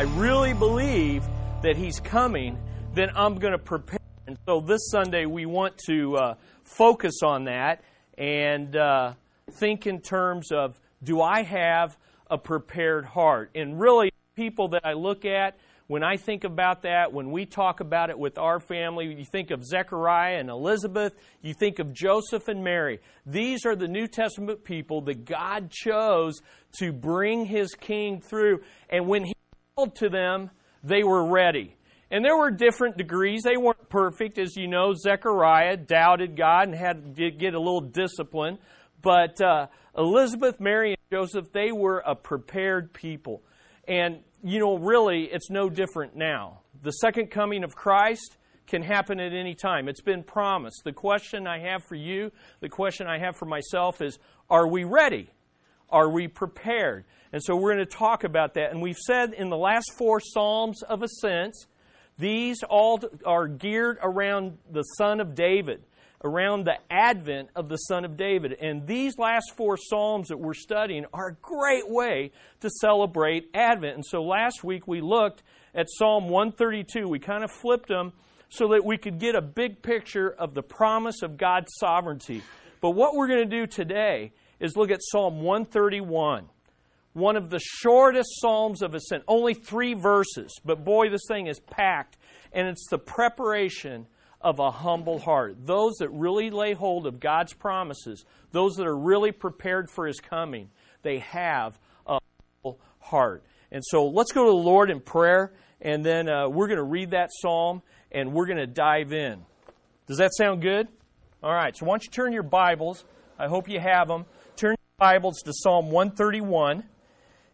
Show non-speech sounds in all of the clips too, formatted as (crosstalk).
I really believe that He's coming, then I'm going to prepare. And so this Sunday we want to uh, focus on that and uh, think in terms of do I have a prepared heart? And really, people that I look at, when I think about that, when we talk about it with our family, you think of Zechariah and Elizabeth, you think of Joseph and Mary. These are the New Testament people that God chose to bring his king through. And when he to them, they were ready. And there were different degrees. They weren't perfect. As you know, Zechariah doubted God and had to get a little discipline. But uh, Elizabeth, Mary, and Joseph, they were a prepared people. And you know, really, it's no different now. The second coming of Christ can happen at any time. It's been promised. The question I have for you, the question I have for myself is are we ready? Are we prepared? And so we're going to talk about that. And we've said in the last four Psalms of Ascents, these all are geared around the Son of David around the advent of the Son of David. And these last four Psalms that we're studying are a great way to celebrate Advent. And so last week we looked at Psalm 132. We kind of flipped them so that we could get a big picture of the promise of God's sovereignty. But what we're going to do today is look at Psalm 131 one of the shortest psalms of ascent, only three verses, but boy, this thing is packed, and it's the preparation of a humble heart. Those that really lay hold of God's promises, those that are really prepared for His coming, they have a humble heart. And so let's go to the Lord in prayer, and then uh, we're going to read that psalm and we're going to dive in. Does that sound good? All right, so why don't you turn your Bibles? I hope you have them. Turn your Bibles to Psalm 131.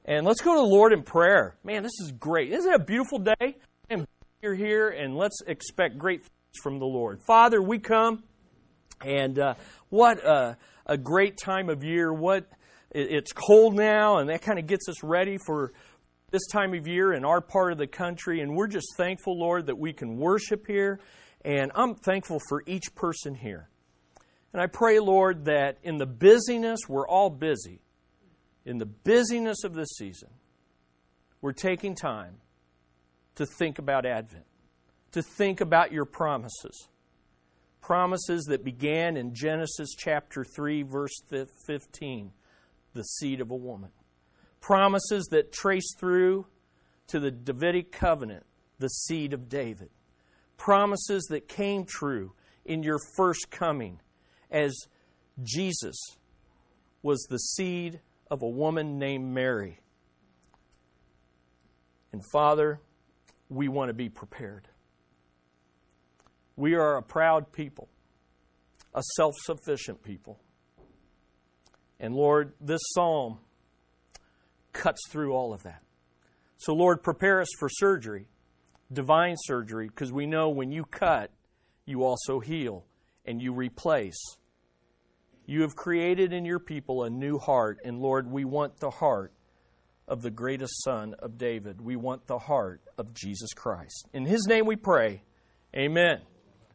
And let's go to the Lord in prayer. Man, this is great. Isn't it a beautiful day? And you're here, and let's expect great things from the Lord. Father, we come, and uh, what a, a, great time of year. What it's cold now, and that kind of gets us ready for this time of year in our part of the country. And we're just thankful, Lord, that we can worship here. And I'm thankful for each person here. And I pray, Lord, that in the busyness, we're all busy. In the busyness of this season, we're taking time to think about Advent to think about your promises. Promises that began in Genesis chapter 3, verse 15, the seed of a woman. Promises that trace through to the Davidic covenant, the seed of David. Promises that came true in your first coming as Jesus was the seed of a woman named Mary. And Father, we want to be prepared. We are a proud people, a self sufficient people. And Lord, this psalm cuts through all of that. So, Lord, prepare us for surgery, divine surgery, because we know when you cut, you also heal and you replace. You have created in your people a new heart, and Lord, we want the heart of the greatest son of David. We want the heart of Jesus Christ. In his name we pray. Amen.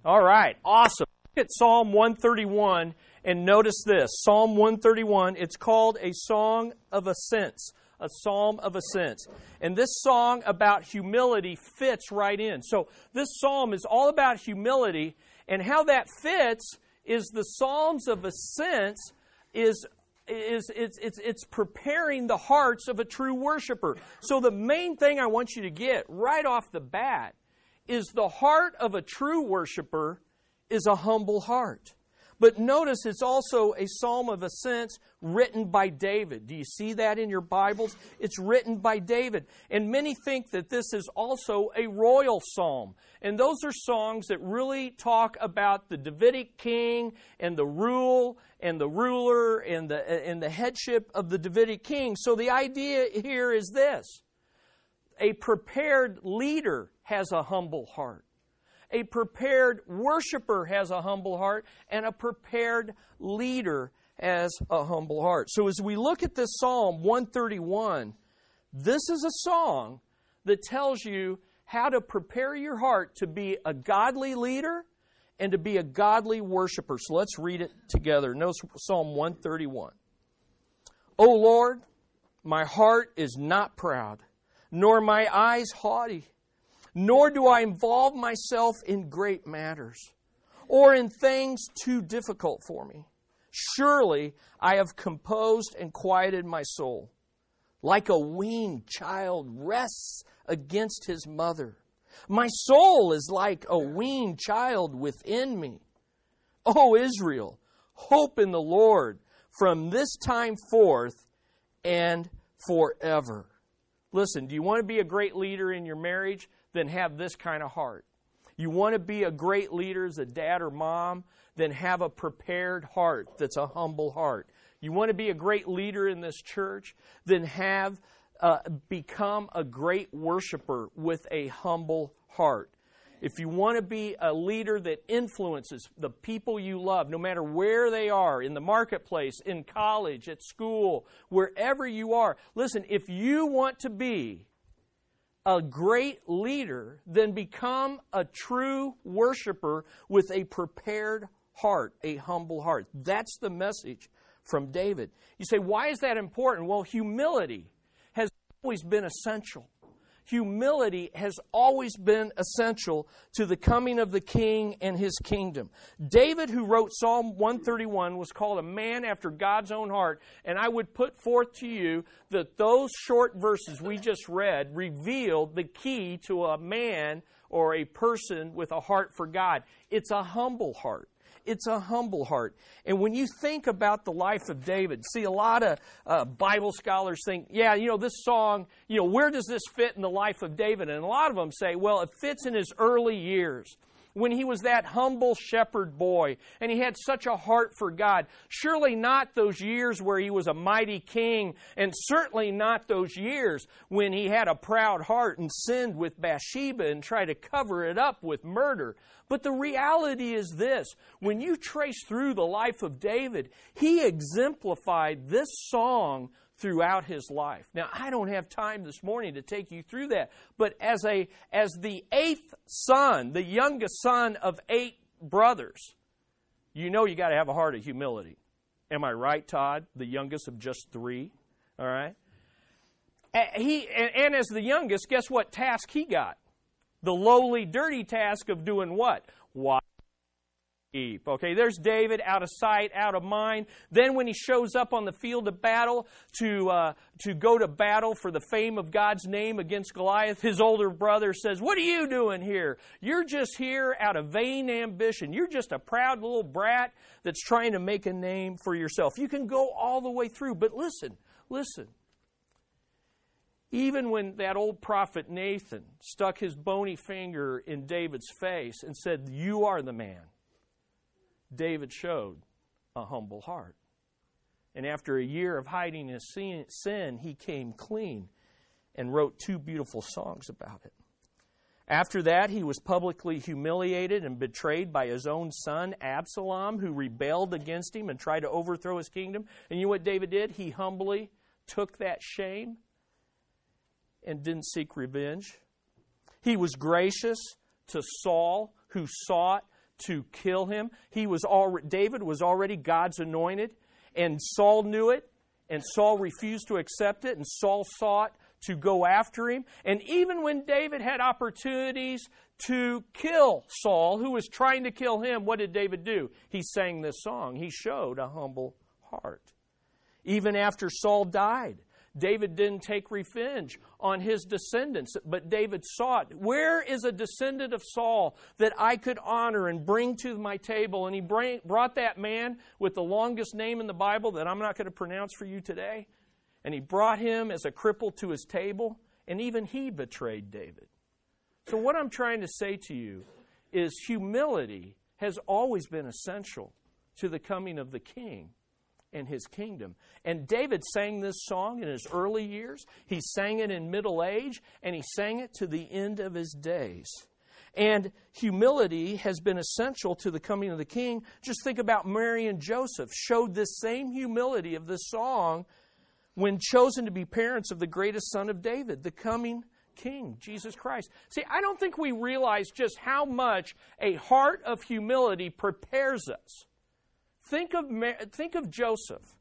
All right, awesome. Look at Psalm 131 and notice this Psalm 131, it's called a song of ascents, a psalm of ascents. And this song about humility fits right in. So, this psalm is all about humility, and how that fits is the Psalms of ascents is is it's, it's, it's preparing the hearts of a true worshiper. So the main thing I want you to get right off the bat is the heart of a true worshiper is a humble heart. But notice it's also a psalm of ascents written by David. Do you see that in your Bibles? It's written by David. And many think that this is also a royal psalm. And those are songs that really talk about the Davidic king and the rule and the ruler and the, and the headship of the Davidic king. So the idea here is this a prepared leader has a humble heart. A prepared worshiper has a humble heart, and a prepared leader has a humble heart. So as we look at this Psalm 131, this is a song that tells you how to prepare your heart to be a godly leader and to be a godly worshiper. So let's read it together. Notice Psalm 131. O Lord, my heart is not proud nor my eyes haughty, nor do I involve myself in great matters, or in things too difficult for me. Surely I have composed and quieted my soul. Like a weaned child rests against his mother. My soul is like a weaned child within me. O Israel, hope in the Lord from this time forth and forever. Listen, do you want to be a great leader in your marriage? Then have this kind of heart. You want to be a great leader as a dad or mom? Then have a prepared heart that's a humble heart. You want to be a great leader in this church? Then have uh, become a great worshiper with a humble heart if you want to be a leader that influences the people you love, no matter where they are, in the marketplace, in college, at school, wherever you are, listen, if you want to be a great leader, then become a true worshiper with a prepared heart, a humble heart. That's the message from David. You say, why is that important? Well, humility has always been essential humility has always been essential to the coming of the king and his kingdom. David, who wrote Psalm 131, was called a man after God's own heart, and I would put forth to you that those short verses we just read revealed the key to a man or a person with a heart for God. It's a humble heart. It's a humble heart. And when you think about the life of David, see, a lot of uh, Bible scholars think, yeah, you know, this song, you know, where does this fit in the life of David? And a lot of them say, well, it fits in his early years when he was that humble shepherd boy and he had such a heart for God. Surely not those years where he was a mighty king, and certainly not those years when he had a proud heart and sinned with Bathsheba and tried to cover it up with murder. But the reality is this when you trace through the life of David, he exemplified this song throughout his life. Now, I don't have time this morning to take you through that, but as a as the eighth son, the youngest son of eight brothers, you know you got to have a heart of humility. Am I right, Todd? The youngest of just 3, all right? He and as the youngest, guess what task he got? The lowly, dirty task of doing what? Watch sheep. Okay, there's David out of sight, out of mind. Then when he shows up on the field of battle to, uh, to go to battle for the fame of God's name against Goliath, his older brother says, What are you doing here? You're just here out of vain ambition. You're just a proud little brat that's trying to make a name for yourself. You can go all the way through, but listen, listen. Even when that old prophet Nathan stuck his bony finger in David's face and said, You are the man, David showed a humble heart. And after a year of hiding his sin, he came clean and wrote two beautiful songs about it. After that, he was publicly humiliated and betrayed by his own son, Absalom, who rebelled against him and tried to overthrow his kingdom. And you know what David did? He humbly took that shame and didn't seek revenge. He was gracious to Saul, who sought to kill him. He was already, David was already God's anointed, and Saul knew it, and Saul refused to accept it, and Saul sought to go after him. And even when David had opportunities to kill Saul, who was trying to kill him, what did David do? He sang this song. He showed a humble heart. Even after Saul died, David didn't take revenge on his descendants, but David sought, Where is a descendant of Saul that I could honor and bring to my table? And he brought that man with the longest name in the Bible that I'm not going to pronounce for you today. And he brought him as a cripple to his table, and even he betrayed David. So, what I'm trying to say to you is humility has always been essential to the coming of the king and his kingdom. And David sang this song in his early years, he sang it in middle age, and he sang it to the end of his days. And humility has been essential to the coming of the king. Just think about Mary and Joseph showed this same humility of this song when chosen to be parents of the greatest son of David, the coming king, Jesus Christ. See, I don't think we realize just how much a heart of humility prepares us Think of, think of Joseph.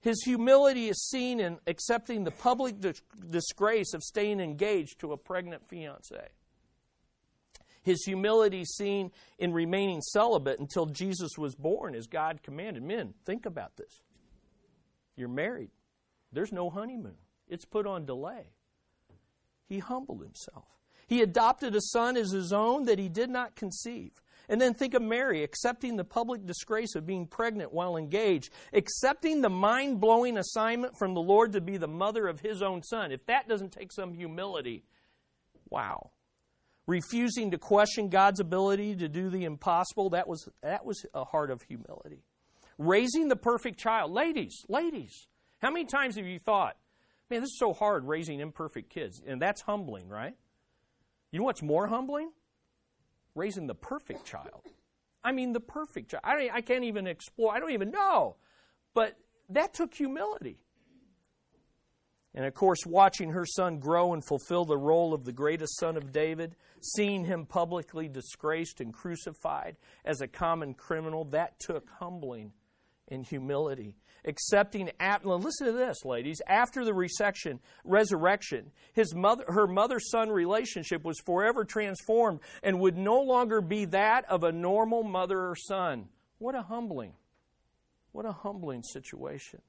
His humility is seen in accepting the public disgrace of staying engaged to a pregnant fiancee. His humility seen in remaining celibate until Jesus was born as God commanded. Men, think about this. You're married. There's no honeymoon. It's put on delay. He humbled himself. He adopted a son as his own that he did not conceive. And then think of Mary accepting the public disgrace of being pregnant while engaged, accepting the mind blowing assignment from the Lord to be the mother of his own son. If that doesn't take some humility, wow refusing to question God's ability to do the impossible, that was, that was a heart of humility. Raising the perfect child. Ladies, ladies, how many times have you thought, man, this is so hard raising imperfect kids? And that's humbling, right? You know what's more humbling? Raising the perfect child. I mean, the perfect child. I, I can't even explore, I don't even know. But that took humility. And of course, watching her son grow and fulfill the role of the greatest son of David, seeing him publicly disgraced and crucified as a common criminal, that took humbling and humility. Accepting, at listen to this, ladies. After the resection, resurrection, his mother, her mother-son relationship was forever transformed and would no longer be that of a normal mother or son. What a humbling, what a humbling situation.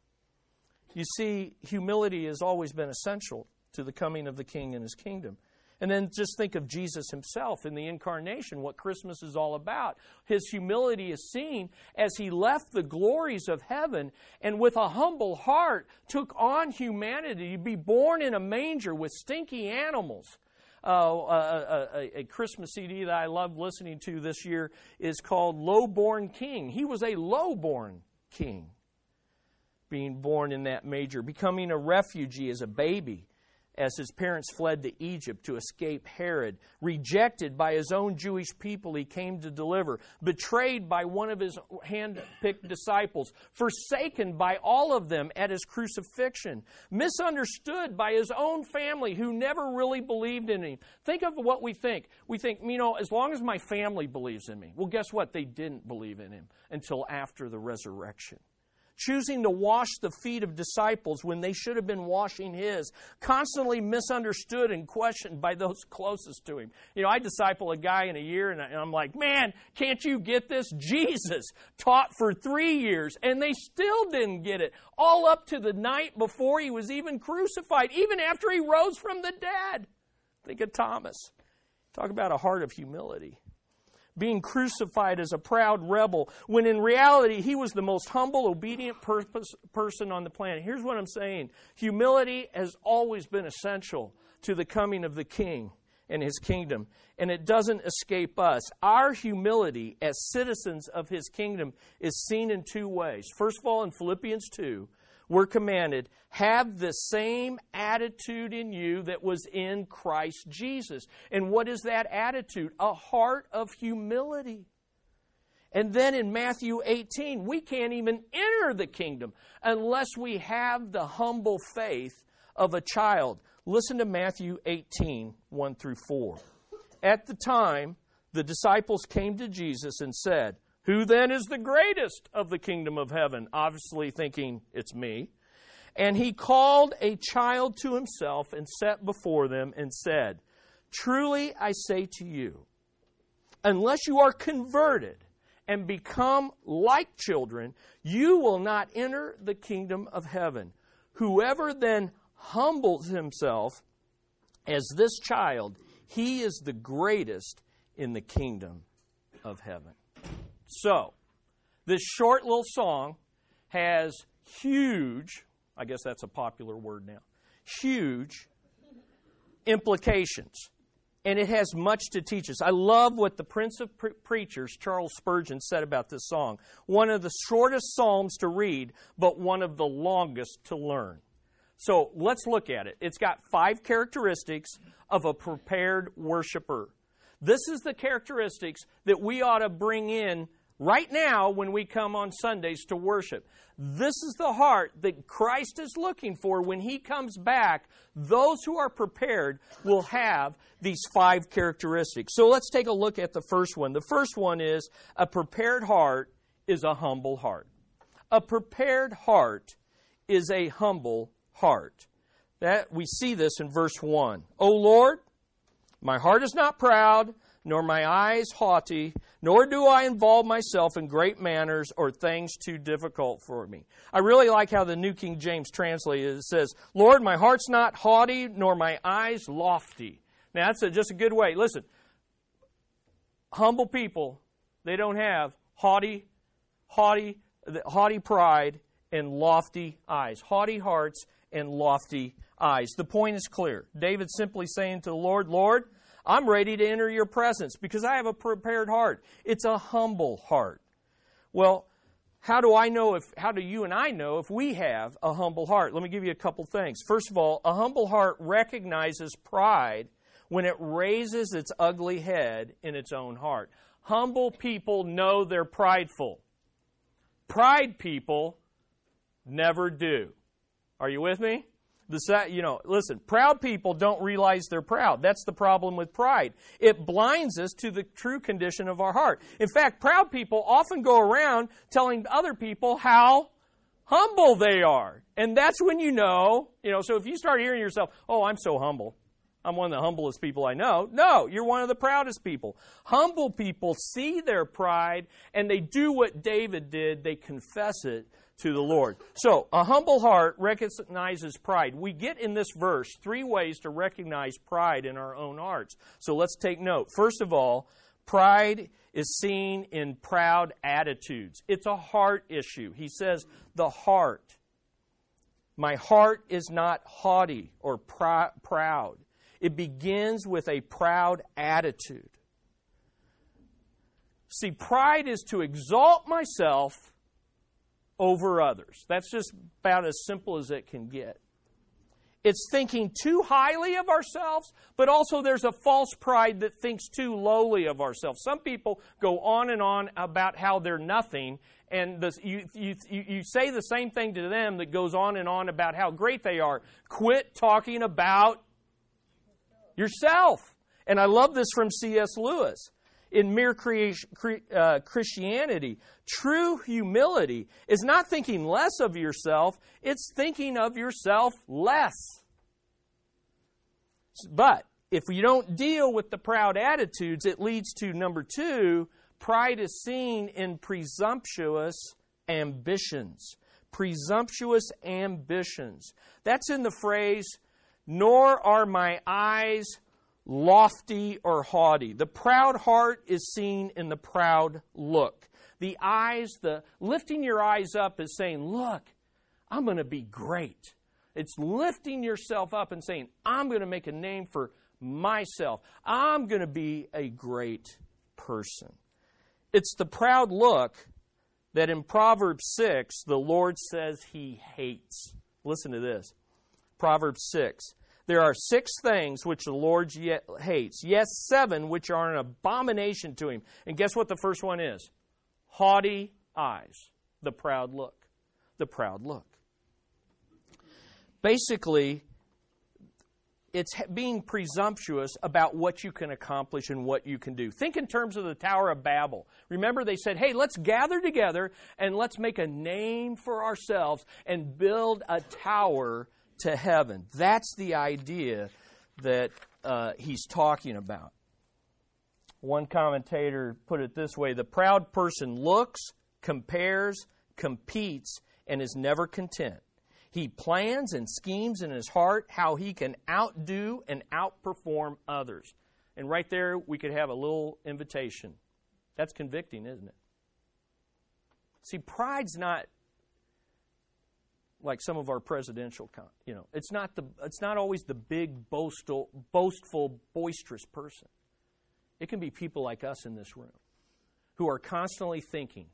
You see, humility has always been essential to the coming of the King and his kingdom. And then just think of Jesus himself in the incarnation, what Christmas is all about. His humility is seen as he left the glories of heaven and with a humble heart took on humanity to be born in a manger with stinky animals. Uh, a, a, a, Christmas CD that I love listening to this year is called Lowborn King. He was a lowborn king being born in that major, becoming a refugee as a baby as his parents fled to Egypt to escape Herod, rejected by his own Jewish people he came to deliver, betrayed by one of his hand-picked disciples, forsaken by all of them at his crucifixion, misunderstood by his own family who never really believed in him. Think of what we think. We think, you know, as long as my family believes in me. Well, guess what? They didn't believe in him until after the resurrection choosing to wash the feet of disciples when they should have been washing his, constantly misunderstood and questioned by those (laughs) closest to him. You know, I disciple a guy in a year and I'm like, man, can't you get this? Jesus taught for three years and they still didn't get it. All up to the night before he was even crucified, even after he rose from the dead. Think of Thomas. Talk about a heart of humility being crucified as a proud rebel, when in reality he was the most humble, obedient person on the planet. Here's what I'm saying humility has always been essential to the coming of the king and his kingdom, and it doesn't escape us. Our humility as citizens of his kingdom is seen in two ways. First of all, in Philippians 2, we're commanded, have the same attitude in you that was in Christ Jesus. And what is that attitude? A heart of humility. And then in Matthew 18, we can't even enter the kingdom unless we have the humble faith of a child. Listen to Matthew 18, 1 through 4. At the time, the disciples came to Jesus and said, who then is the greatest of the kingdom of heaven? Obviously, thinking it's me. And he called a child to himself and set before them and said, Truly I say to you, unless you are converted and become like children, you will not enter the kingdom of heaven. Whoever then humbles himself as this child, he is the greatest in the kingdom of heaven. So, this short little song has huge, I guess that's a popular word now, huge implications. And it has much to teach us. I love what the Prince of Pre- Preachers, Charles Spurgeon, said about this song. One of the shortest psalms to read, but one of the longest to learn. So let's look at it. It's got five characteristics of a prepared worshiper. This is the characteristics that we ought to bring in right now when we come on Sundays to worship. This is the heart that Christ is looking for when he comes back. Those who are prepared will have these five characteristics. So let's take a look at the first one. The first one is a prepared heart is a humble heart. A prepared heart is a humble heart. That we see this in verse 1. O Lord, my heart is not proud, nor my eyes haughty, nor do I involve myself in great manners or things too difficult for me. I really like how the New King James translates it. says, Lord, my heart's not haughty, nor my eyes lofty. Now, that's a, just a good way. Listen, humble people, they don't have haughty, haughty, haughty pride and lofty eyes. Haughty hearts and lofty eyes. The point is clear. David's simply saying to the Lord, Lord, I'm ready to enter your presence because I have a prepared heart. It's a humble heart. Well, how do I know if, how do you and I know if we have a humble heart? Let me give you a couple things. First of all, a humble heart recognizes pride when it raises its ugly head in its own heart. Humble people know they're prideful. Pride people never do. Are you with me? The, you know, listen, proud people don't realize they're proud. That's the problem with pride. It blinds us to the true condition of our heart. In fact, proud people often go around telling other people how humble they are. And that's when you know, you know, so if you start hearing yourself, oh, I'm so humble. I'm one of the humblest people I know. No, you're one of the proudest people. Humble people see their pride and they do what David did. They confess it to the Lord. So, a humble heart recognizes pride. We get in this verse three ways to recognize pride in our own hearts. So, let's take note. First of all, pride is seen in proud attitudes. It's a heart issue. He says, the heart. My heart is not haughty or pr- proud. It begins with a proud attitude. See, pride is to exalt myself over others. That's just about as simple as it can get. It's thinking too highly of ourselves, but also there's a false pride that thinks too lowly of ourselves. Some people go on and on about how they're nothing, and the, you, you, you say the same thing to them that goes on and on about how great they are. Quit talking about yourself. And I love this from C.S. Lewis in mere uh, Christianity. True humility is not thinking less of yourself, it's thinking of yourself less. But if you don't deal with the proud attitudes, it leads to number two pride is seen in presumptuous ambitions. Presumptuous ambitions. That's in the phrase, nor are my eyes lofty or haughty. The proud heart is seen in the proud look. The eyes, the lifting your eyes up is saying, Look, I'm going to be great. It's lifting yourself up and saying, I'm going to make a name for myself. I'm going to be a great person. It's the proud look that in Proverbs 6, the Lord says he hates. Listen to this Proverbs 6. There are six things which the Lord hates. Yes, seven which are an abomination to him. And guess what the first one is? Haughty eyes. The proud look. The proud look. Basically, it's being presumptuous about what you can accomplish and what you can do. Think in terms of the Tower of Babel. Remember, they said, hey, let's gather together and let's make a name for ourselves and build a tower to heaven. That's the idea that uh, he's talking about. One commentator put it this way the proud person looks, compares, competes, and is never content. He plans and schemes in his heart how he can outdo and outperform others. And right there, we could have a little invitation. That's convicting, isn't it? See, pride's not like some of our presidential, you know, it's not the it's not always the big boastful, boastful, boisterous person. It can be people like us in this room who are constantly thinking,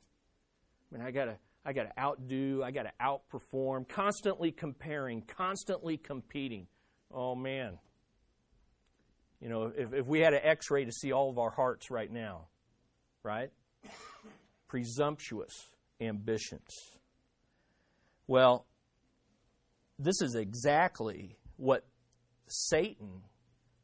I mean, I gotta I gotta outdo, I gotta outperform, constantly comparing, constantly competing. Oh man. You know, if, if we had an x ray to see all of our hearts right now, right? Presumptuous ambitions. Well, this is exactly what Satan,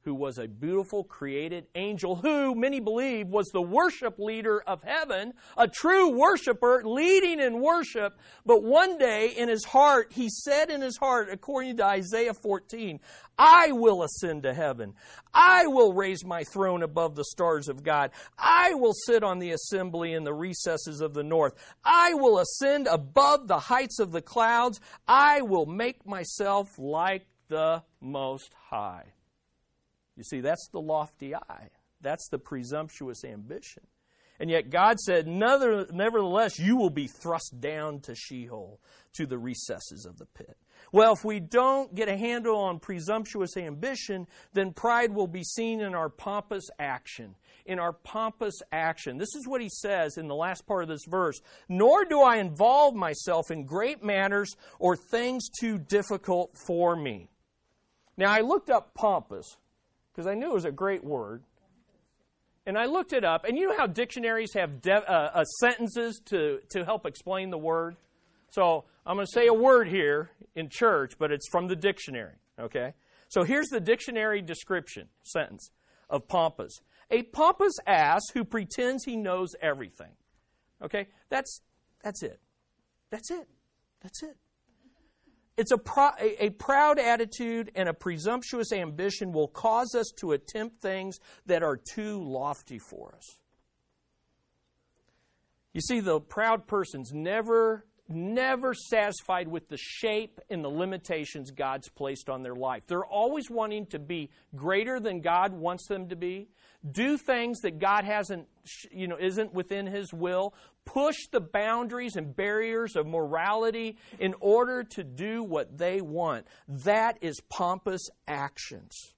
who was a beautiful created angel who many believe was the worship leader of heaven, a true worshiper leading in worship. But one day in his heart, he said in his heart, according to Isaiah 14, I will ascend to heaven. I will raise my throne above the stars of God. I will sit on the assembly in the recesses of the north. I will ascend above the heights of the clouds. I will make myself like the Most High. You see, that's the lofty eye. That's the presumptuous ambition. And yet God said, Nevertheless, you will be thrust down to Sheol, to the recesses of the pit. Well, if we don't get a handle on presumptuous ambition, then pride will be seen in our pompous action. In our pompous action. This is what he says in the last part of this verse. Nor do I involve myself in great matters or things too difficult for me. Now, I looked up pompous because I knew it was a great word. And I looked it up, and you know how dictionaries have de- uh, uh, sentences to, to help explain the word? So I'm going to say a word here in church, but it's from the dictionary, okay? So here's the dictionary description sentence of pompous a pompous ass who pretends he knows everything. Okay? That's, that's it. That's it. That's it. It's a, pro, a, a, proud attitude and a presumptuous ambition will cause us to attempt things that are too lofty for us. You see, the proud person's never, never satisfied with the shape and the limitations God's placed on their life. They're always wanting to be greater than God wants them to be, do things that God hasn't, you know, isn't within His will, push the boundaries and barriers of morality in order to do what they want. That is pompous actions.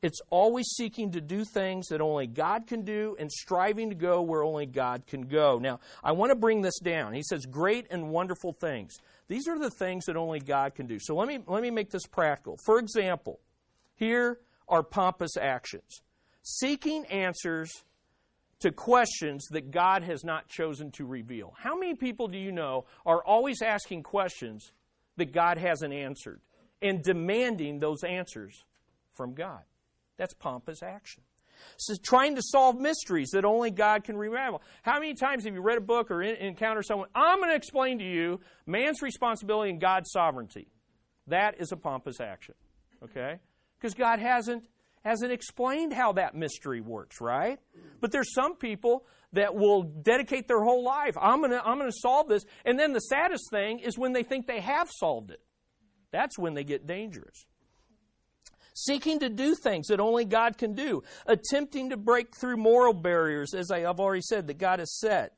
It's always seeking to do things that only God can do and striving to go where only God can go. Now, I want to bring this down. He says, great and wonderful things. These are the things that only God can do. So let me, let me make this practical. For example, here are pompous actions seeking answers to questions that God has not chosen to reveal. How many people do you know are always asking questions that God hasn't answered and demanding those answers from God? That's pompous action. So trying to solve mysteries that only God can reveal. How many times have you read a book or in, encountered someone? I'm going to explain to you man's responsibility and God's sovereignty. That is a pompous action. Okay? Because God hasn't hasn't explained how that mystery works, right? But there's some people that will dedicate their whole life. I'm going to I'm going to solve this. And then the saddest thing is when they think they have solved it. That's when they get dangerous. Seeking to do things that only God can do, attempting to break through moral barriers, as I have already said, that God has set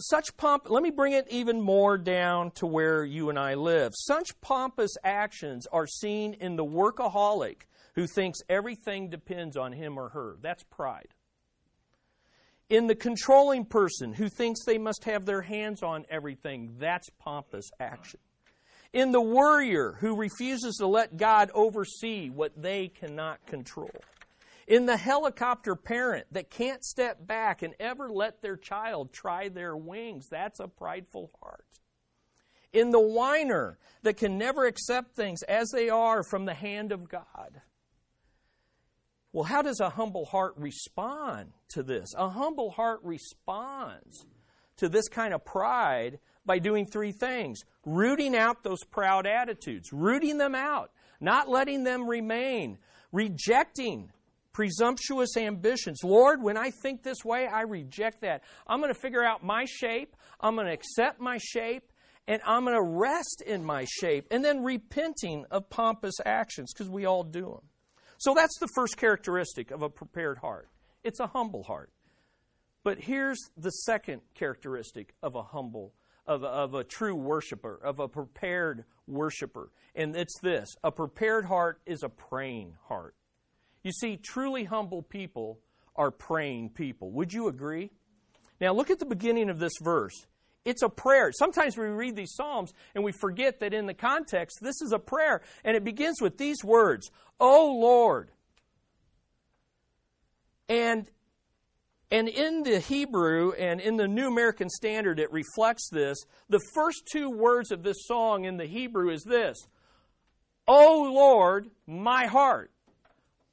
such pomp, let me bring it even more down to where you and I live. Such pompous actions are seen in the workaholic who thinks everything depends on him or her. That's pride. In the controlling person who thinks they must have their hands on everything, that's pompous action. In the worrier who refuses to let God oversee what they cannot control. In the helicopter parent that can't step back and ever let their child try their wings, that's a prideful heart. In the whiner that can never accept things as they are from the hand of God. Well, how does a humble heart respond to this? A humble heart responds to this kind of pride by doing three things rooting out those proud attitudes, rooting them out, not letting them remain, rejecting presumptuous ambitions. Lord, when I think this way, I reject that. I'm going to figure out my shape, I'm going to accept my shape, and I'm going to rest in my shape. And then repenting of pompous actions, because we all do them. So that's the first characteristic of a prepared heart it's a humble heart. But here's the second characteristic of a humble, of a, of a true worshiper, of a prepared worshiper. And it's this a prepared heart is a praying heart. You see, truly humble people are praying people. Would you agree? Now, look at the beginning of this verse. It's a prayer. Sometimes we read these Psalms and we forget that in the context, this is a prayer. And it begins with these words O Lord. And, and in the Hebrew and in the New American Standard, it reflects this. The first two words of this song in the Hebrew is this O Lord, my heart.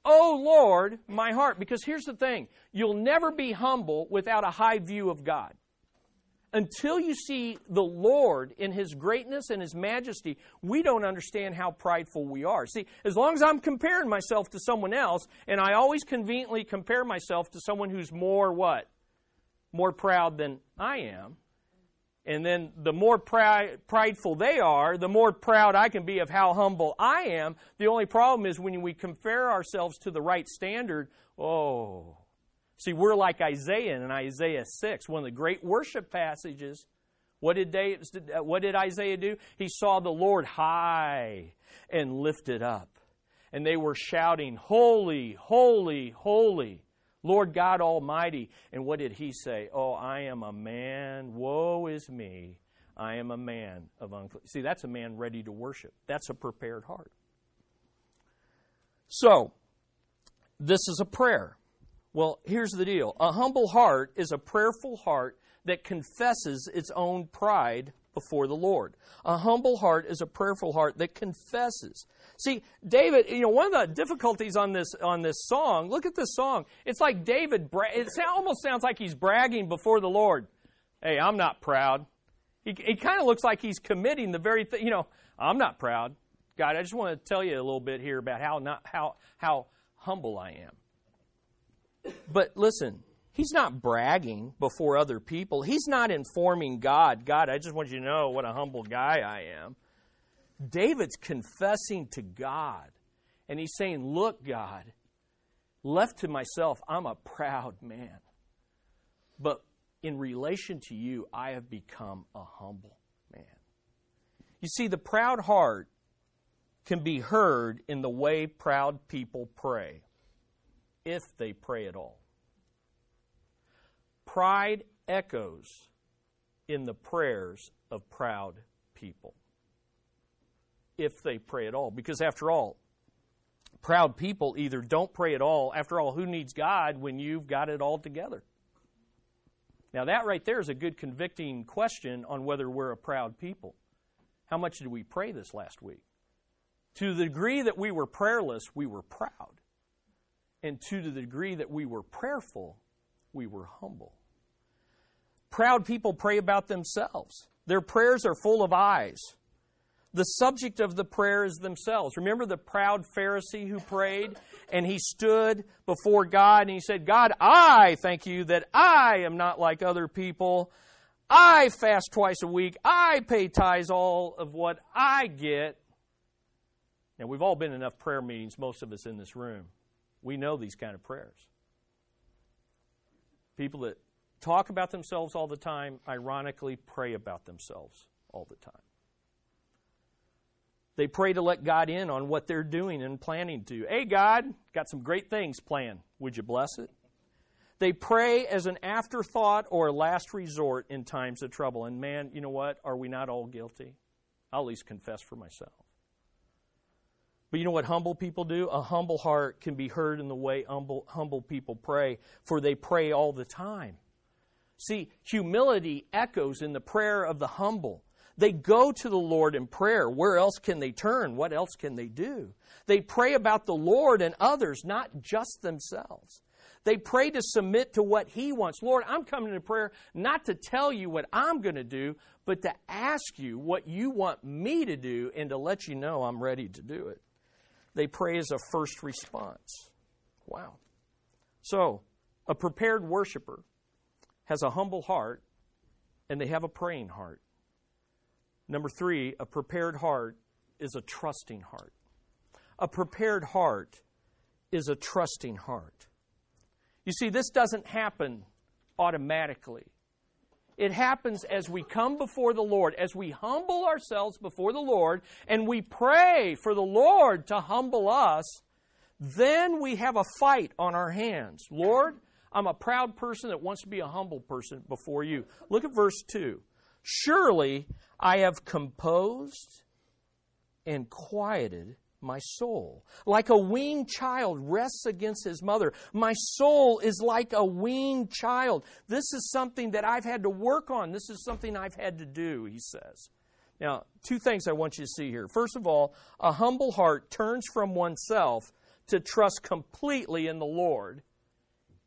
Oh Lord, my heart. Because here's the thing you'll never be humble without a high view of God. Until you see the Lord in His greatness and His majesty, we don't understand how prideful we are. See, as long as I'm comparing myself to someone else, and I always conveniently compare myself to someone who's more what? More proud than I am, and then the more prideful they are, the more proud I can be of how humble I am. The only problem is when we compare ourselves to the right standard, oh. See, we're like Isaiah in Isaiah 6, one of the great worship passages. What did, what did Isaiah do? He saw the Lord high and lifted up. And they were shouting, Holy, holy, holy Lord God Almighty. And what did he say? Oh, I am a man. Woe is me. I am a man of unclean. See, that's a man ready to worship. That's a prepared heart. So, this is a prayer. Well, here's the deal a humble heart is a prayerful heart that confesses its own pride before the Lord. A humble heart is a prayerful heart that confesses. See, David, you know, one of the difficulties on this on this song, look at this song. It's like David it almost sounds like he's bragging before the Lord. Hey, I'm not proud. He, he kind of looks like he's committing the very thing, you know, I'm not proud. God, I just want to tell you a little bit here about how not how how humble I am. But listen, He's not bragging before other people. He's not informing God, God, I just want you to know what a humble guy I am. David's confessing to God. And he's saying, Look, God, left to myself, I'm a proud man. But in relation to you, I have become a humble man. You see, the proud heart can be heard in the way proud people pray, if they pray at all. Pride echoes in the prayers of proud people, if they pray at all. Because after all, proud people either don't pray at all. After all, who needs God when you've got it all together? Now, that right there is a good convicting question on whether we're a proud people. How much did we pray this last week? To the degree that we were prayerless, we were proud. And to the degree that we were prayerful, we were humble. Proud people pray about themselves. Their prayers are full of eyes. The subject of the prayer is themselves. Remember the proud Pharisee who prayed and he stood before God and he said, God, I thank you that I am not like other people. I fast twice a week. I pay tithes all of what I get. Now, we've all been in enough prayer meetings, most of us in this room. We know these kind of prayers. People that talk about themselves all the time, ironically, pray about themselves all the time. They pray to let God in on what they're doing and planning to. Hey, God, got some great things planned. Would you bless it? They pray as an afterthought or a last resort in times of trouble. And man, you know what? Are we not all guilty? I'll at least confess for myself. But you know what humble people do? A humble heart can be heard in the way humble, humble people pray, for they pray all the time. See, humility echoes in the prayer of the humble. They go to the Lord in prayer. Where else can they turn? What else can they do? They pray about the Lord and others, not just themselves. They pray to submit to what He wants. Lord, I'm coming to prayer not to tell you what I'm going to do, but to ask you what you want me to do and to let you know I'm ready to do it. They pray as a first response. Wow. So, a prepared worshiper has a humble heart and they have a praying heart. Number three, a prepared heart is a trusting heart. A prepared heart is a trusting heart. You see, this doesn't happen automatically. It happens as we come before the Lord, as we humble ourselves before the Lord, and we pray for the Lord to humble us, then we have a fight on our hands. Lord, I'm a proud person that wants to be a humble person before you. Look at verse 2. Surely I have composed and quieted my soul. Like a weaned child rests against his mother. My soul is like a weaned child. This is something that I've had to work on. This is something I've had to do, he says. Now, two things I want you to see here. First of all, a humble heart turns from oneself to trust completely in the Lord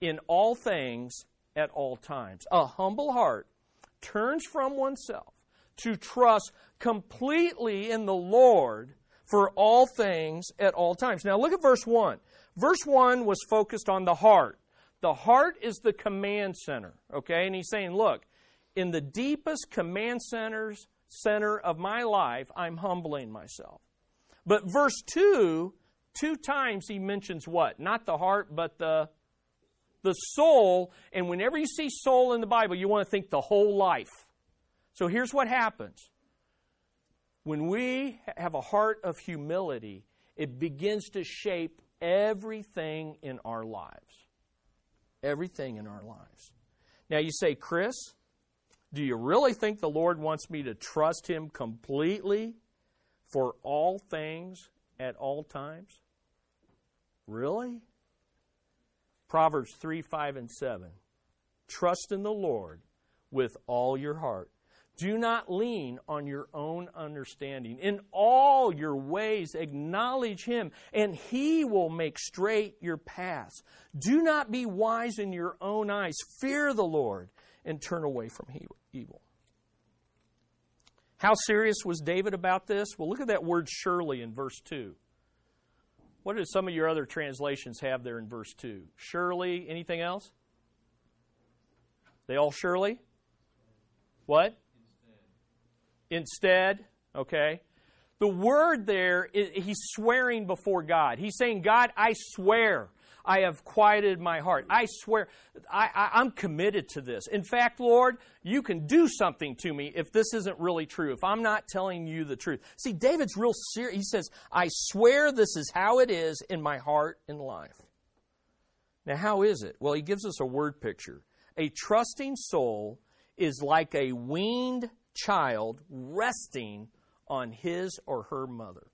in all things at all times. A humble heart turns from oneself to trust completely in the Lord for all things at all times. Now look at verse 1. Verse 1 was focused on the heart. The heart is the command center, okay? And he's saying, look, in the deepest command centers center of my life, I'm humbling myself. But verse 2, two times he mentions what? Not the heart, but the the soul, and whenever you see soul in the Bible, you want to think the whole life. So here's what happens. When we have a heart of humility, it begins to shape everything in our lives. Everything in our lives. Now you say, Chris, do you really think the Lord wants me to trust Him completely for all things at all times? Really? Proverbs 3, 5, and 7. Trust in the Lord with all your heart. Do not lean on your own understanding. In all your ways, acknowledge Him, and He will make straight your paths. Do not be wise in your own eyes. Fear the Lord and turn away from evil. How serious was David about this? Well, look at that word surely in verse 2. What do some of your other translations have there in verse 2? Surely, anything else? They all surely? What? Instead. Okay. The word there, he's swearing before God. He's saying, God, I swear I have quieted my heart. I swear, I, am committed to this. In fact, Lord, you can do something to me if this isn't really true, if I'm not telling you the truth. See, David's real serious. He says, I swear this is how it is in my heart and life. Now, how is it? Well, he gives us a word picture. A trusting soul is like a weaned child resting on his or her mother.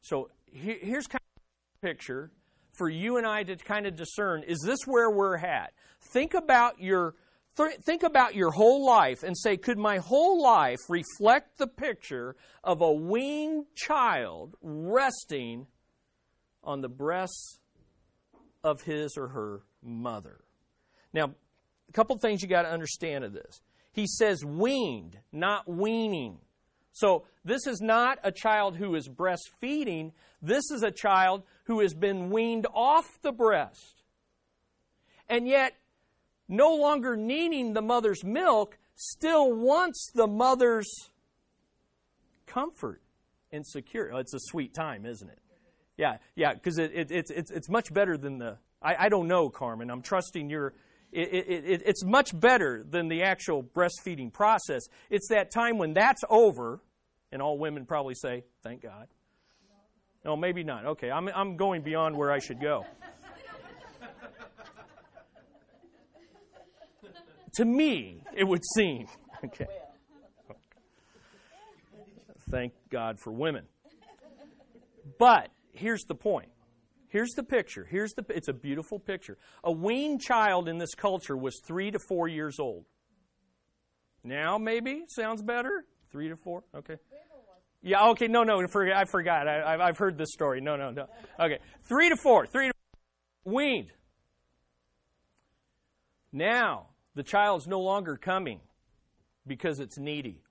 So here's kind of a picture for you and I to kind of discern is this where we're at? Think about your th- think about your whole life and say could my whole life reflect the picture of a weaned child resting on the breasts of his or her mother. Now, a couple things you got to understand of this. He says weaned, not weaning. So, this is not a child who is breastfeeding. This is a child who has been weaned off the breast. And yet, no longer needing the mother's milk, still wants the mother's comfort and security. Oh, it's a sweet time, isn't it? Yeah, yeah, because it, it, it's, it's, it's much better than the. I, I don't know, Carmen. I'm trusting your. It, it, it's much better than the actual breastfeeding process. It's that time when that's over, and all women probably say, Thank God. No, maybe not. Okay, I'm, I'm going beyond where I should go. (laughs) to me, it would seem. (laughs) Okay. Thank God for women. But here's the point. Here's the picture. Here's the it's a beautiful picture. A weaned child in this culture was 3 to 4 years old. Now maybe sounds better? 3 to 4. Okay. Yeah, okay, no, no, I forgot. I, have heard this story. No, no, no. Okay, three to four, three to four. weaned. Now, the child's no longer coming because it's needy.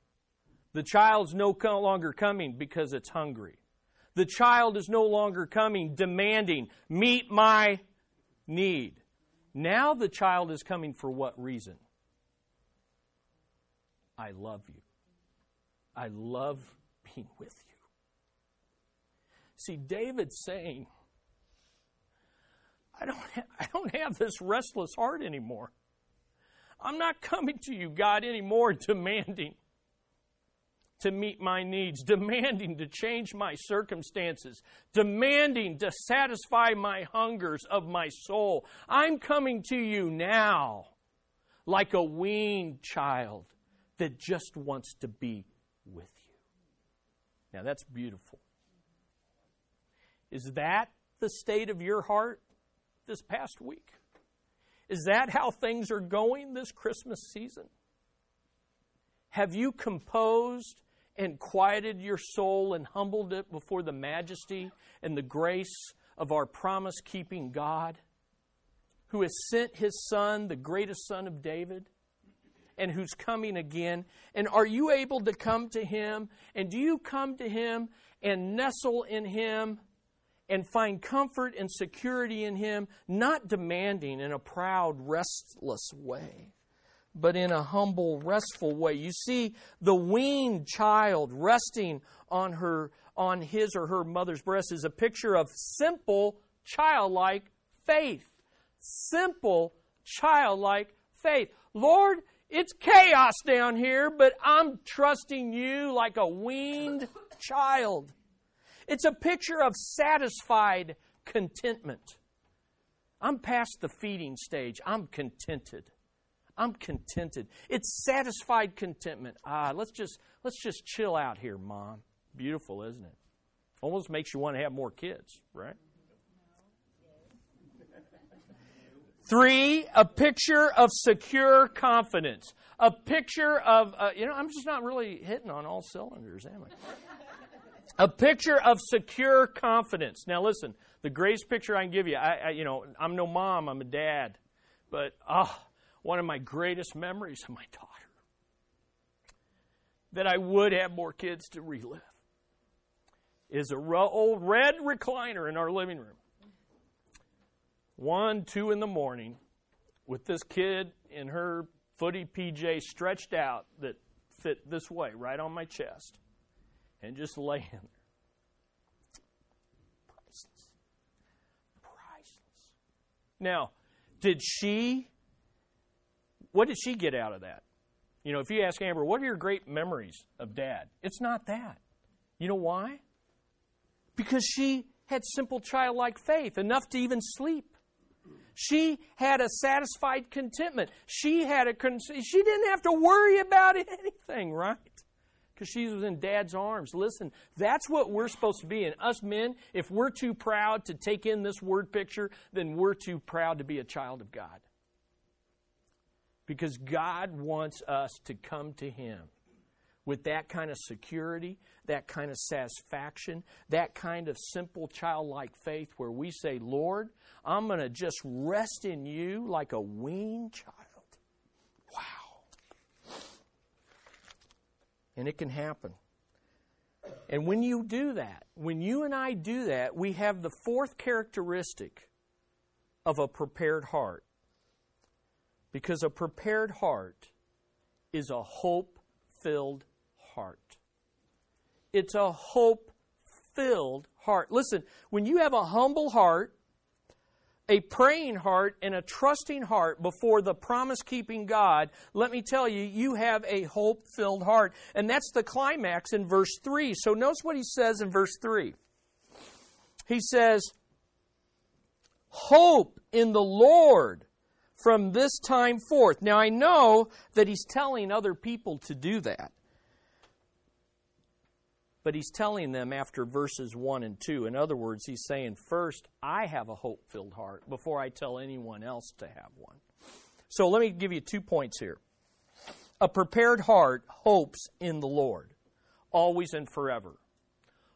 The child's no longer coming because it's hungry. The child is no longer coming demanding, meet my need. Now the child is coming for what reason? I love you. I love being with you. See, David's saying, I don't, ha- I don't have this restless heart anymore. I'm not coming to you, God, anymore (laughs) demanding to meet my needs, demanding to change my circumstances, demanding to satisfy my hungers of my soul. I'm coming to you now like a weaned child that just wants to be with you. Now that's beautiful. Is that the state of your heart this past week? Is that how things are going this Christmas season? Have you composed and quieted your soul and humbled it before the majesty and the grace of our promise keeping God who has sent his son, the greatest son of David, and who's coming again? And are you able to come to him? And do you come to him and nestle in him and find comfort and security in him, not demanding in a proud, restless way? But in a humble, restful way. You see the weaned child resting on her on his or her mother's breast is a picture of simple childlike faith. Simple childlike faith. Lord, it's chaos down here, but I'm trusting you like a weaned child. It's a picture of satisfied contentment. I'm past the feeding stage. I'm contented. I'm contented. It's satisfied contentment. Ah, let's just let's just chill out here, mom. Beautiful, isn't it? Almost makes you want to have more kids, right? Three, a picture of secure confidence. A picture of, uh, you know, I'm just not really hitting on all cylinders, am I? a picture of secure confidence. Now, listen, the greatest picture I can give you, I, I you know, I'm no mom, I'm a dad, but ah, oh, one of my greatest memories of my daughter that I would have more kids to relive is a old red recliner in our living room. One, two in the morning, with this kid in her footy PJ stretched out that fit this way, right on my chest, and just laying there. Priceless. Priceless. Now, did she what did she get out of that? You know, if you ask Amber, what are your great memories of dad? It's not that. You know why? Because she had simple childlike faith, enough to even sleep. She had a satisfied contentment. She had a she didn't have to worry about (laughs) anything, right? Because she was in dad's arms. Listen, that's what we're supposed to be. And us men, if we're too proud to take in this word picture, then we're too proud to be a child of God because God wants us to come to Him with that kind of security, that kind of satisfaction, that kind of simple childlike faith where we say, Lord, I'm going to just rest in you like a weaned child. Wow. And it can happen. And when you do that, when you and I do that, we have the fourth characteristic of a prepared heart. Because a prepared heart is a hope filled heart. It's a hope filled heart. Listen, when you have a humble heart, a praying heart, and a trusting heart before the promise keeping God, let me tell you, you have a hope filled heart. And that's the climax in verse 3. So notice what he says in verse 3. He says, Hope in the Lord from this time forth. Now I know that he's telling other people to do that. But he's telling them after verses 1 and 2. In other words, he's saying, first, I have a hope filled heart before I tell anyone else to have one. So let me give you two points here. A prepared heart hopes in the Lord, always and forever.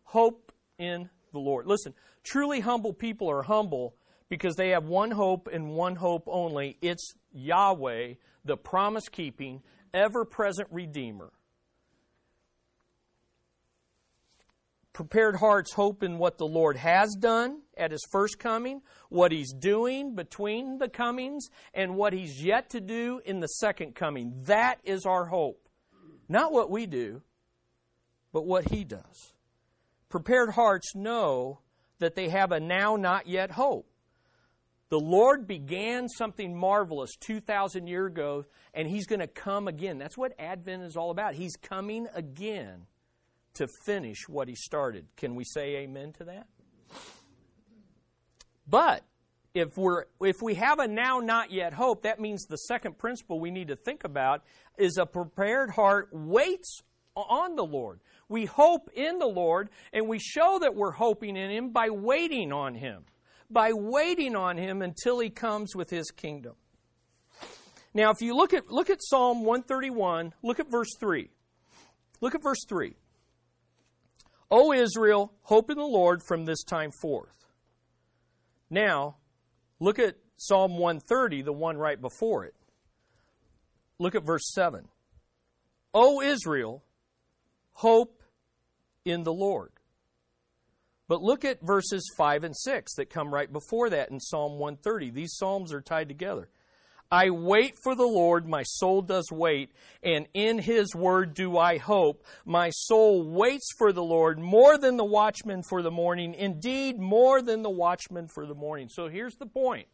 Hope in the Lord. Listen, truly humble people are humble because they have one hope and one hope only. It's Yahweh, the promise keeping, ever present Redeemer. Prepared hearts hope in what the Lord has done at His first coming, what He's doing between the comings, and what He's yet to do in the second coming. That is our hope. Not what we do, but what He does. Prepared hearts know that they have a now not yet hope. The Lord began something marvelous 2,000 years ago, and He's going to come again. That's what Advent is all about. He's coming again to finish what He started. Can we say amen to that? But if we're if we have a now not yet hope, that means the second principle we need to think about is a prepared heart waits on the Lord. We hope in the Lord, and we show that we're hoping in Him by waiting on Him by waiting on him until he comes with his kingdom. Now, if you look at, look at Psalm 131, look at verse 3. Look at verse 3. O Israel, hope in the Lord from this time forth. Now, look at Psalm 130, the one right before it. Look at verse 7. O Israel, hope in the Lord. But look at verses 5 and 6 that come right before that in Psalm 130. These Psalms are tied together. I wait for the Lord, my soul does wait, and in his word do I hope. My soul waits for the Lord more than the watchman for the morning, indeed, more than the watchman for the morning. So here's the point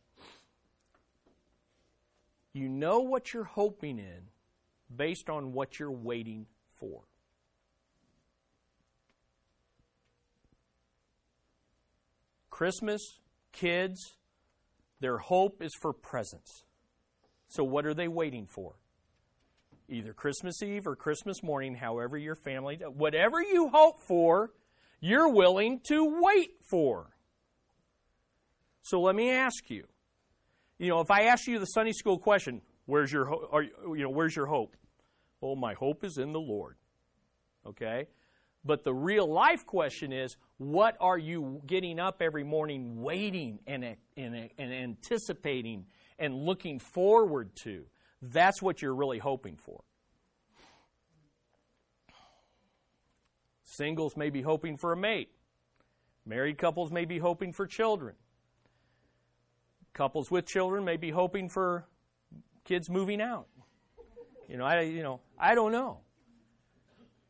you know what you're hoping in based on what you're waiting for. Christmas, kids, their hope is for presents. So, what are they waiting for? Either Christmas Eve or Christmas morning, however your family, whatever you hope for, you're willing to wait for. So, let me ask you. You know, if I ask you the Sunday school question, where's your, ho- are, you know, where's your hope? Well, my hope is in the Lord. Okay? But the real life question is what are you getting up every morning waiting and, and, and anticipating and looking forward to? That's what you're really hoping for. Singles may be hoping for a mate. Married couples may be hoping for children. Couples with children may be hoping for kids moving out. You know, I you know, I don't know.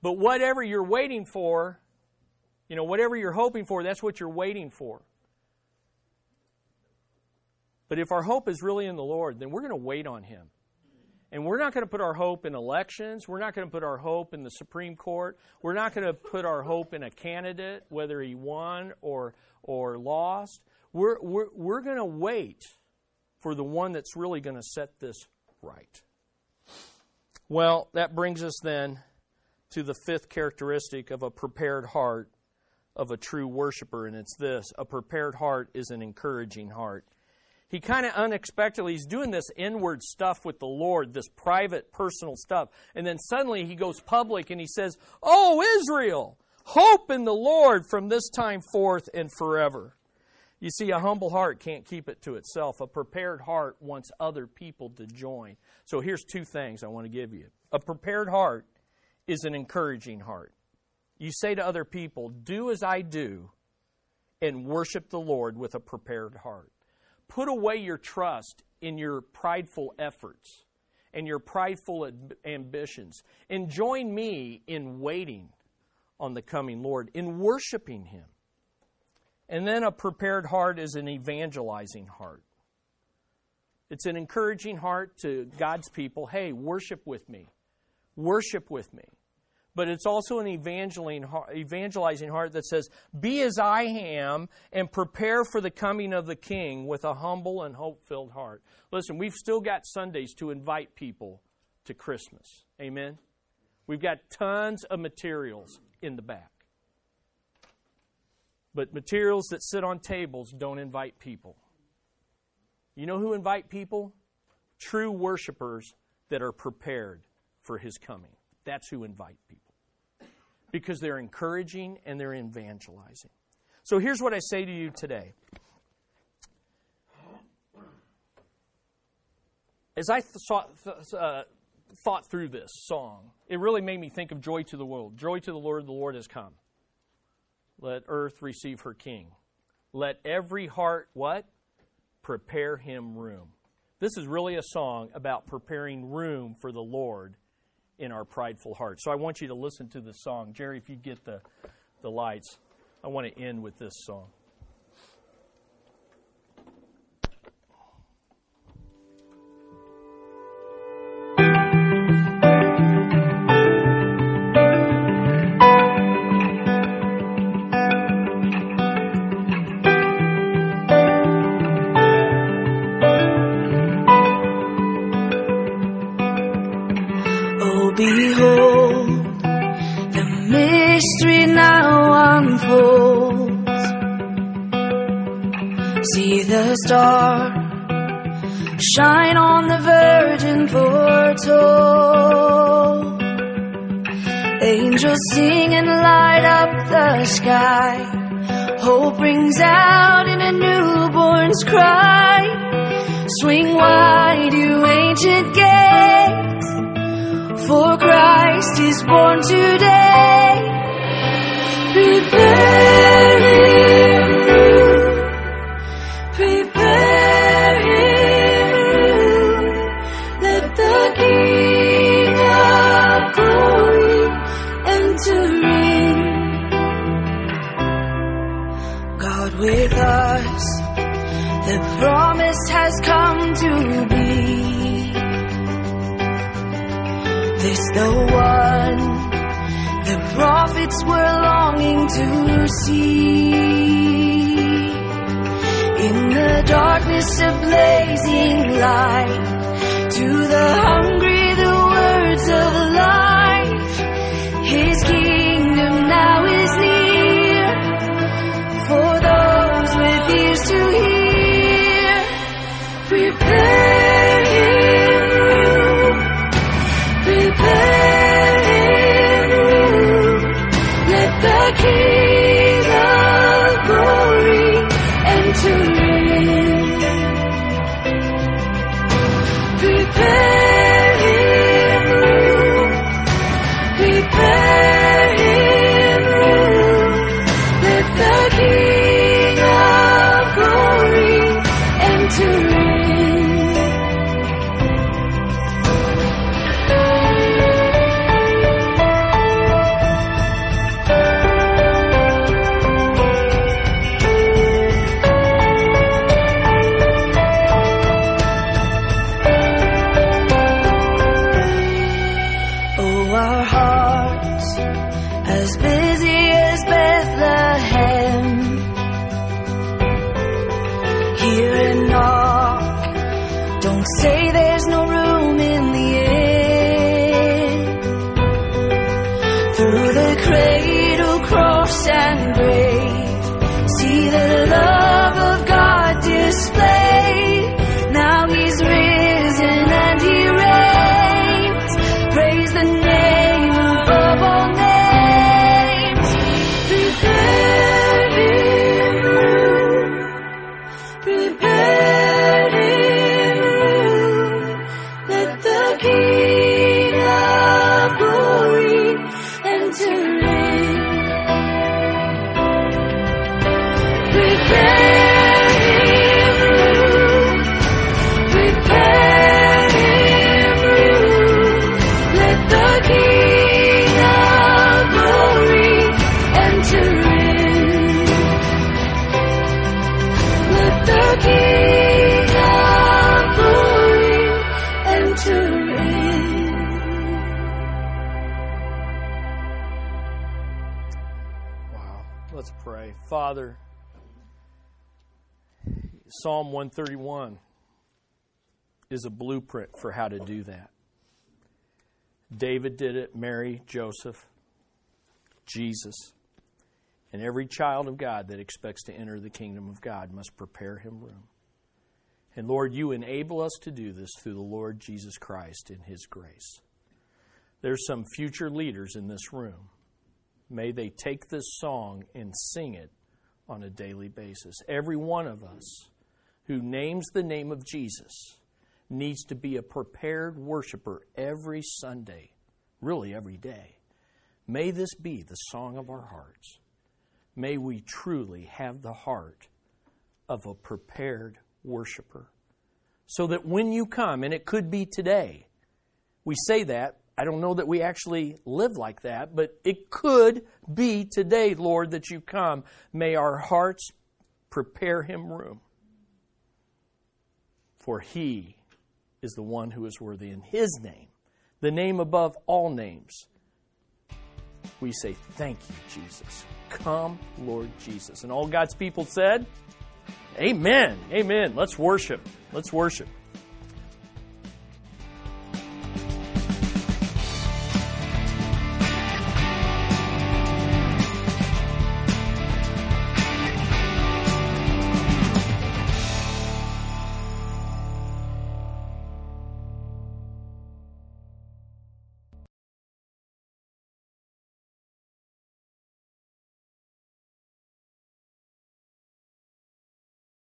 But whatever you're waiting for, you know, whatever you're hoping for, that's what you're waiting for. But if our hope is really in the Lord, then we're going to wait on Him. And we're not going to put our hope in elections. We're not going to put our hope in the Supreme Court. We're not going to put our hope in a candidate, whether he won or, or lost. We're, we're, we're going to wait for the one that's really going to set this right. Well, that brings us then to the fifth characteristic of a prepared heart of a true worshiper, and it's this a prepared heart is an encouraging heart. He kind of unexpectedly, he's doing this inward stuff with the Lord, this private, personal stuff. And then suddenly he goes public and he says, Oh, Israel, hope in the Lord from this time forth and forever. You see, a humble heart can't keep it to itself. A prepared heart wants other people to join. So here's two things I want to give you. A prepared heart is an encouraging heart. You say to other people, Do as I do, and worship the Lord with a prepared heart. Put away your trust in your prideful efforts and your prideful ambitions, and join me in waiting on the coming Lord, in worshiping Him. And then a prepared heart is an evangelizing heart. It's an encouraging heart to God's people hey, worship with me. Worship with me. But it's also an evangelizing heart that says, Be as I am and prepare for the coming of the King with a humble and hope filled heart. Listen, we've still got Sundays to invite people to Christmas. Amen? We've got tons of materials in the back. But materials that sit on tables don't invite people. You know who invite people? True worshipers that are prepared for his coming. That's who invite people. Because they're encouraging and they're evangelizing. So here's what I say to you today. As I thought, uh, thought through this song, it really made me think of joy to the world. Joy to the Lord, the Lord has come. Let earth receive her king. Let every heart, what? Prepare him room. This is really a song about preparing room for the Lord in our prideful hearts. So I want you to listen to this song. Jerry, if you get the, the lights, I want to end with this song. Born today. Prepare him prepare him. Let the King of glory enter in. God with us, the promise has come to be. This the to see. In the darkness, a blazing light. To the hungry, 131 is a blueprint for how to do that. David did it, Mary, Joseph, Jesus. And every child of God that expects to enter the kingdom of God must prepare him room. And Lord, you enable us to do this through the Lord Jesus Christ in his grace. There's some future leaders in this room. May they take this song and sing it on a daily basis. Every one of us who names the name of Jesus needs to be a prepared worshiper every Sunday, really every day. May this be the song of our hearts. May we truly have the heart of a prepared worshiper. So that when you come, and it could be today, we say that. I don't know that we actually live like that, but it could be today, Lord, that you come. May our hearts prepare him room. For he is the one who is worthy in his name, the name above all names. We say, Thank you, Jesus. Come, Lord Jesus. And all God's people said, Amen. Amen. Let's worship. Let's worship.